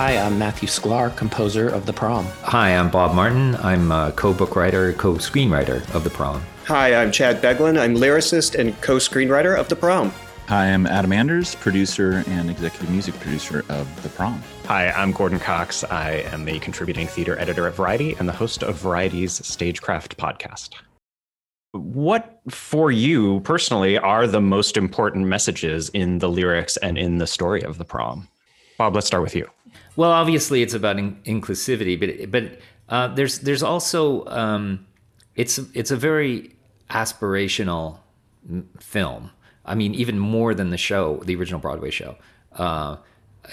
Hi, I'm Matthew Sklar, composer of The Prom. Hi, I'm Bob Martin. I'm a co-book writer, co-screenwriter of The Prom. Hi, I'm Chad Beguelin. I'm lyricist and co-screenwriter of The Prom. Hi, I'm Adam Anders, producer and executive music producer of The Prom. Hi, I'm Gordon Cox. I am a contributing theater editor at Variety and the host of Variety's Stagecraft podcast. What, for you personally, are the most important messages in the lyrics and in the story of The Prom? Bob, let's start with you. Well, obviously, it's about in- inclusivity, but but uh, there's there's also um, it's it's a very aspirational m- film. I mean, even more than the show, the original Broadway show. Uh,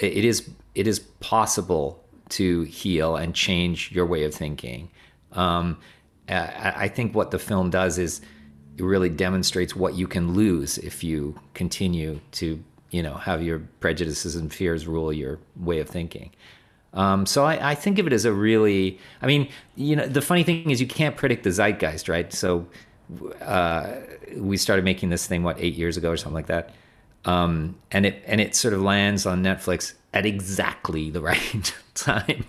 it is it is possible to heal and change your way of thinking. Um, I, I think what the film does is it really demonstrates what you can lose if you continue to you know have your prejudices and fears rule your way of thinking. Um, so I, I, think of it as a really, I mean, you know, the funny thing is you can't predict the zeitgeist, right? So uh, we started making this thing what eight years ago or something like that, um, and it and it sort of lands on Netflix at exactly the right time.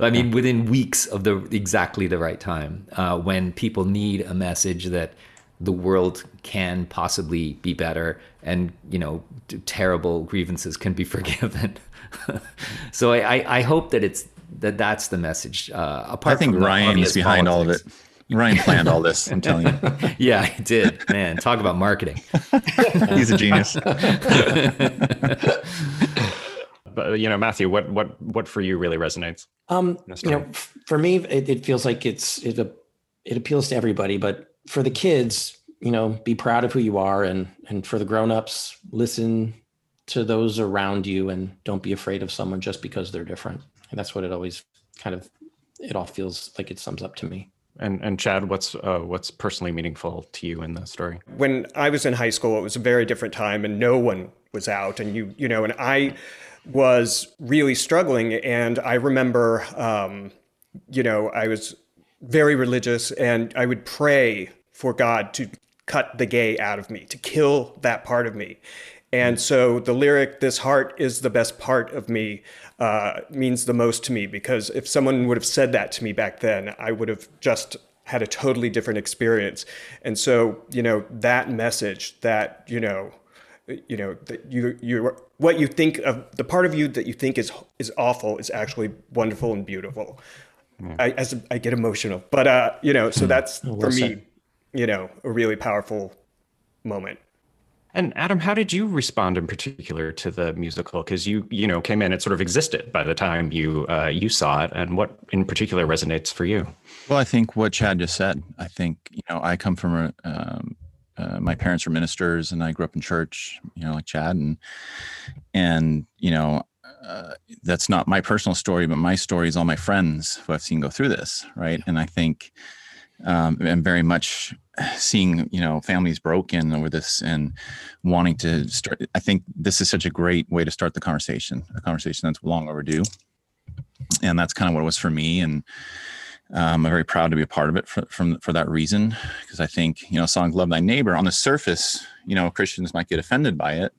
I mean, within weeks of the exactly the right time uh, when people need a message that the world can possibly be better and you know terrible grievances can be forgiven. So I, I hope that it's that that's the message uh apart i think from ryan is behind politics. all of it ryan planned all this i'm telling you. Yeah i did man. Talk about marketing. He's a genius. But you know matthew what what what for you really resonates? Um you know for me it, it feels like it's it, it appeals to everybody but for the kids you know be proud of who you are and and for the grown-ups listen to those around you and don't be afraid of someone just because they're different and that's what it always kind of it all feels like it sums up to me and and chad what's uh, what's personally meaningful to you in the story When I was in high school, it was a very different time and no one was out. And you, you know, and I was really struggling. And I remember, um, you know, I was very religious and I would pray for God to cut the gay out of me, to kill that part of me. And so the lyric, This heart is the best part of me, uh, means the most to me because if someone would have said that to me back then, I would have just had a totally different experience. And so, you know, that message that, you know, you know, that you, you, what you think of the part of you that you think is, is awful is actually wonderful and beautiful. I, as I get emotional, but, uh, you know, so that's for me. You know, a really powerful moment. and adam how did you respond in particular to the musical? Because you you know came in it sort of existed by the time you uh, you saw it. And what in particular resonates for you? Well i think what chad just said. I think you know i come from a um, uh, my parents were ministers and i grew up in church you know like chad. And and you know uh, that's not my personal story but my story is all my friends who i've seen go through this right? And i think um, and very much seeing you know families broken over this and wanting to start i think this is such a great way to start the conversation a conversation that's long overdue. And that's kind of what it was for me. And um, i'm very proud to be a part of it for, from for that reason. Because i think you know song love thy neighbor on the surface you know christians might get offended by it.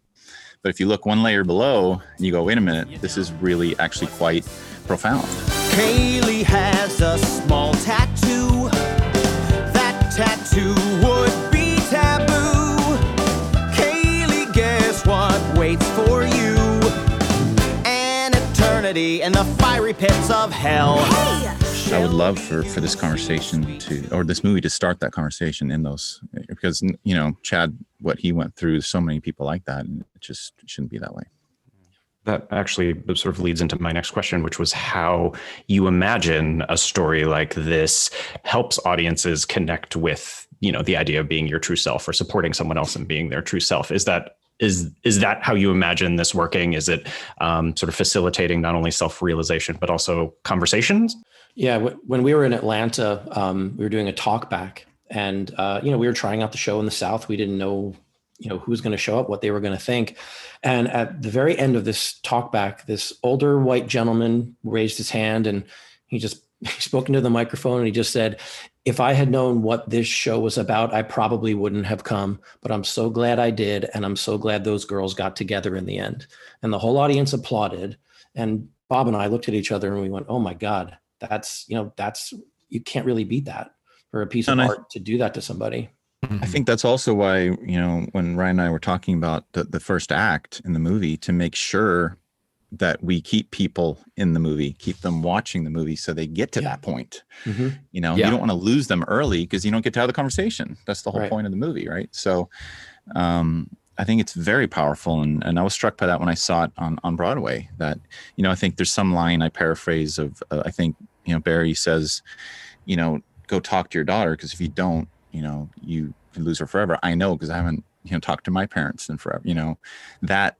But if you look one layer below and you go wait a minute this is really actually quite profound. Kaylee has a small tattoo. Eternity in the fiery pits of hell. I would love for for this conversation to or this movie to start that conversation in those because you know Chad what he went through so many people like that and it just shouldn't be that way. that actually sort of leads into my next question, which was how you imagine a story like this helps audiences connect with, you know, the idea of being your true self or supporting someone else and being their true self. Is that is is that how you imagine this working? Is it um, sort of facilitating not only self realization but also conversations? Yeah, w- when we were in Atlanta, um, we were doing a talk back, and uh, you know we were trying out the show in the South. We didn't know you know who was going to show up, what they were going to think, and at the very end of this talk back, this older white gentleman raised his hand and he just he spoke into the microphone and he just said, if I had known what this show was about, I probably wouldn't have come, but I'm so glad I did. And I'm so glad those girls got together in the end. And the whole audience applauded. And Bob and I looked at each other and we went, oh my God, that's, you know, that's, you can't really beat that for a piece of I- art to do that to somebody. I think that's also why, you know, when Ryan and I were talking about the, the first act in the movie to make sure that we keep people in the movie, keep them watching the movie so they get to Yeah. that point. Mhm. You know, Yeah. you don't want to lose them early because you don't get to have the conversation. That's the whole Right. point of the movie, right? So um I think it's very powerful and, and I was struck by that when I saw it on, on Broadway that, you know, I think there's some line I paraphrase of, uh, I think, you know, Barry says, you know, go talk to your daughter because if you don't, you know, you can lose her forever. I know because I haven't, you know, talked to my parents in forever. You know, that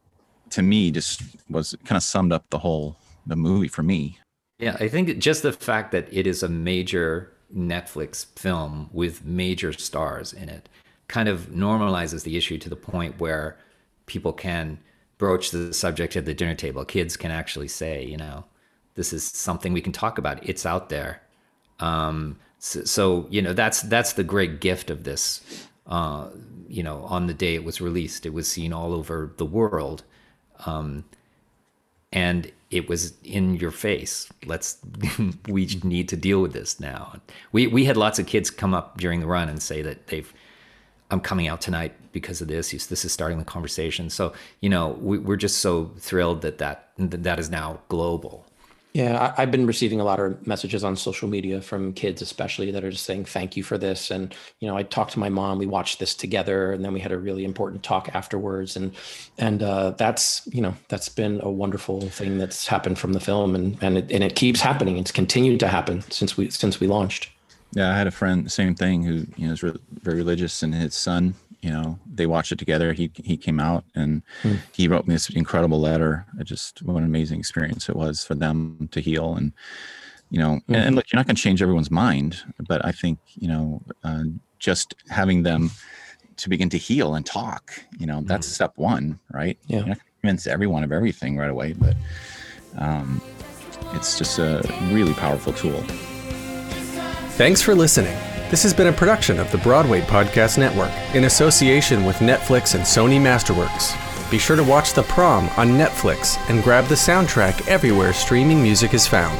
to me just was kind of summed up the whole the movie for me. Yeah, I think just the fact that it is a major Netflix film with major stars in it kind of normalizes the issue to the point where people can broach the subject at the dinner table. Kids can actually say, you know, this is something we can talk about. It's out there. Um, so, so you know, that's that's the great gift of this. Uh, you know, on the day it was released, it was seen all over the world Um, and it was in your face. Let's we need to deal with this now. We we had lots of kids come up during the run and say that they've I'm coming out tonight because of this. This is starting the conversation. So you know we, we're just so thrilled that that that is now global. Yeah, I, I've been receiving a lot of messages on social media from kids, especially that are just saying thank you for this. And you know, I talked to my mom. We watched this together, and then we had a really important talk afterwards. And and uh, that's you know that's been a wonderful thing that's happened from the film, and and it, and it keeps happening. It's continued to happen since we since we launched. Yeah, I had a friend, same thing, who you know is re- very religious, and his son, you know, they watched it together. He he came out and he wrote me this incredible letter. It just what an amazing experience it was for them to heal, and you know, and, and look, you're not going to change everyone's mind, but I think you know, uh, just having them to begin to heal and talk, you know, that's step one, right? Yeah. You're not convince everyone of everything right away, but um, it's just a really powerful tool. Thanks for listening. This has been a production of the Broadway Podcast Network in association with Netflix and Sony Masterworks. Be sure to watch The Prom on Netflix and grab the soundtrack everywhere streaming music is found.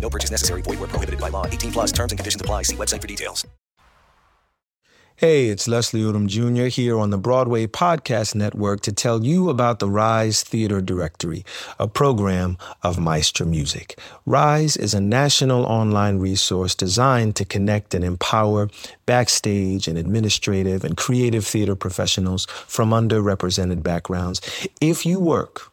No purchase necessary. Void where prohibited by law. 18 plus terms and conditions apply. See website for details. Hey, it's Leslie Odom Jr. here on the Broadway Podcast Network to tell you about the Rise Theater Directory, a program of Maestra Music. Rise is a national online resource designed to connect and empower backstage and administrative and creative theater professionals from underrepresented backgrounds. If you work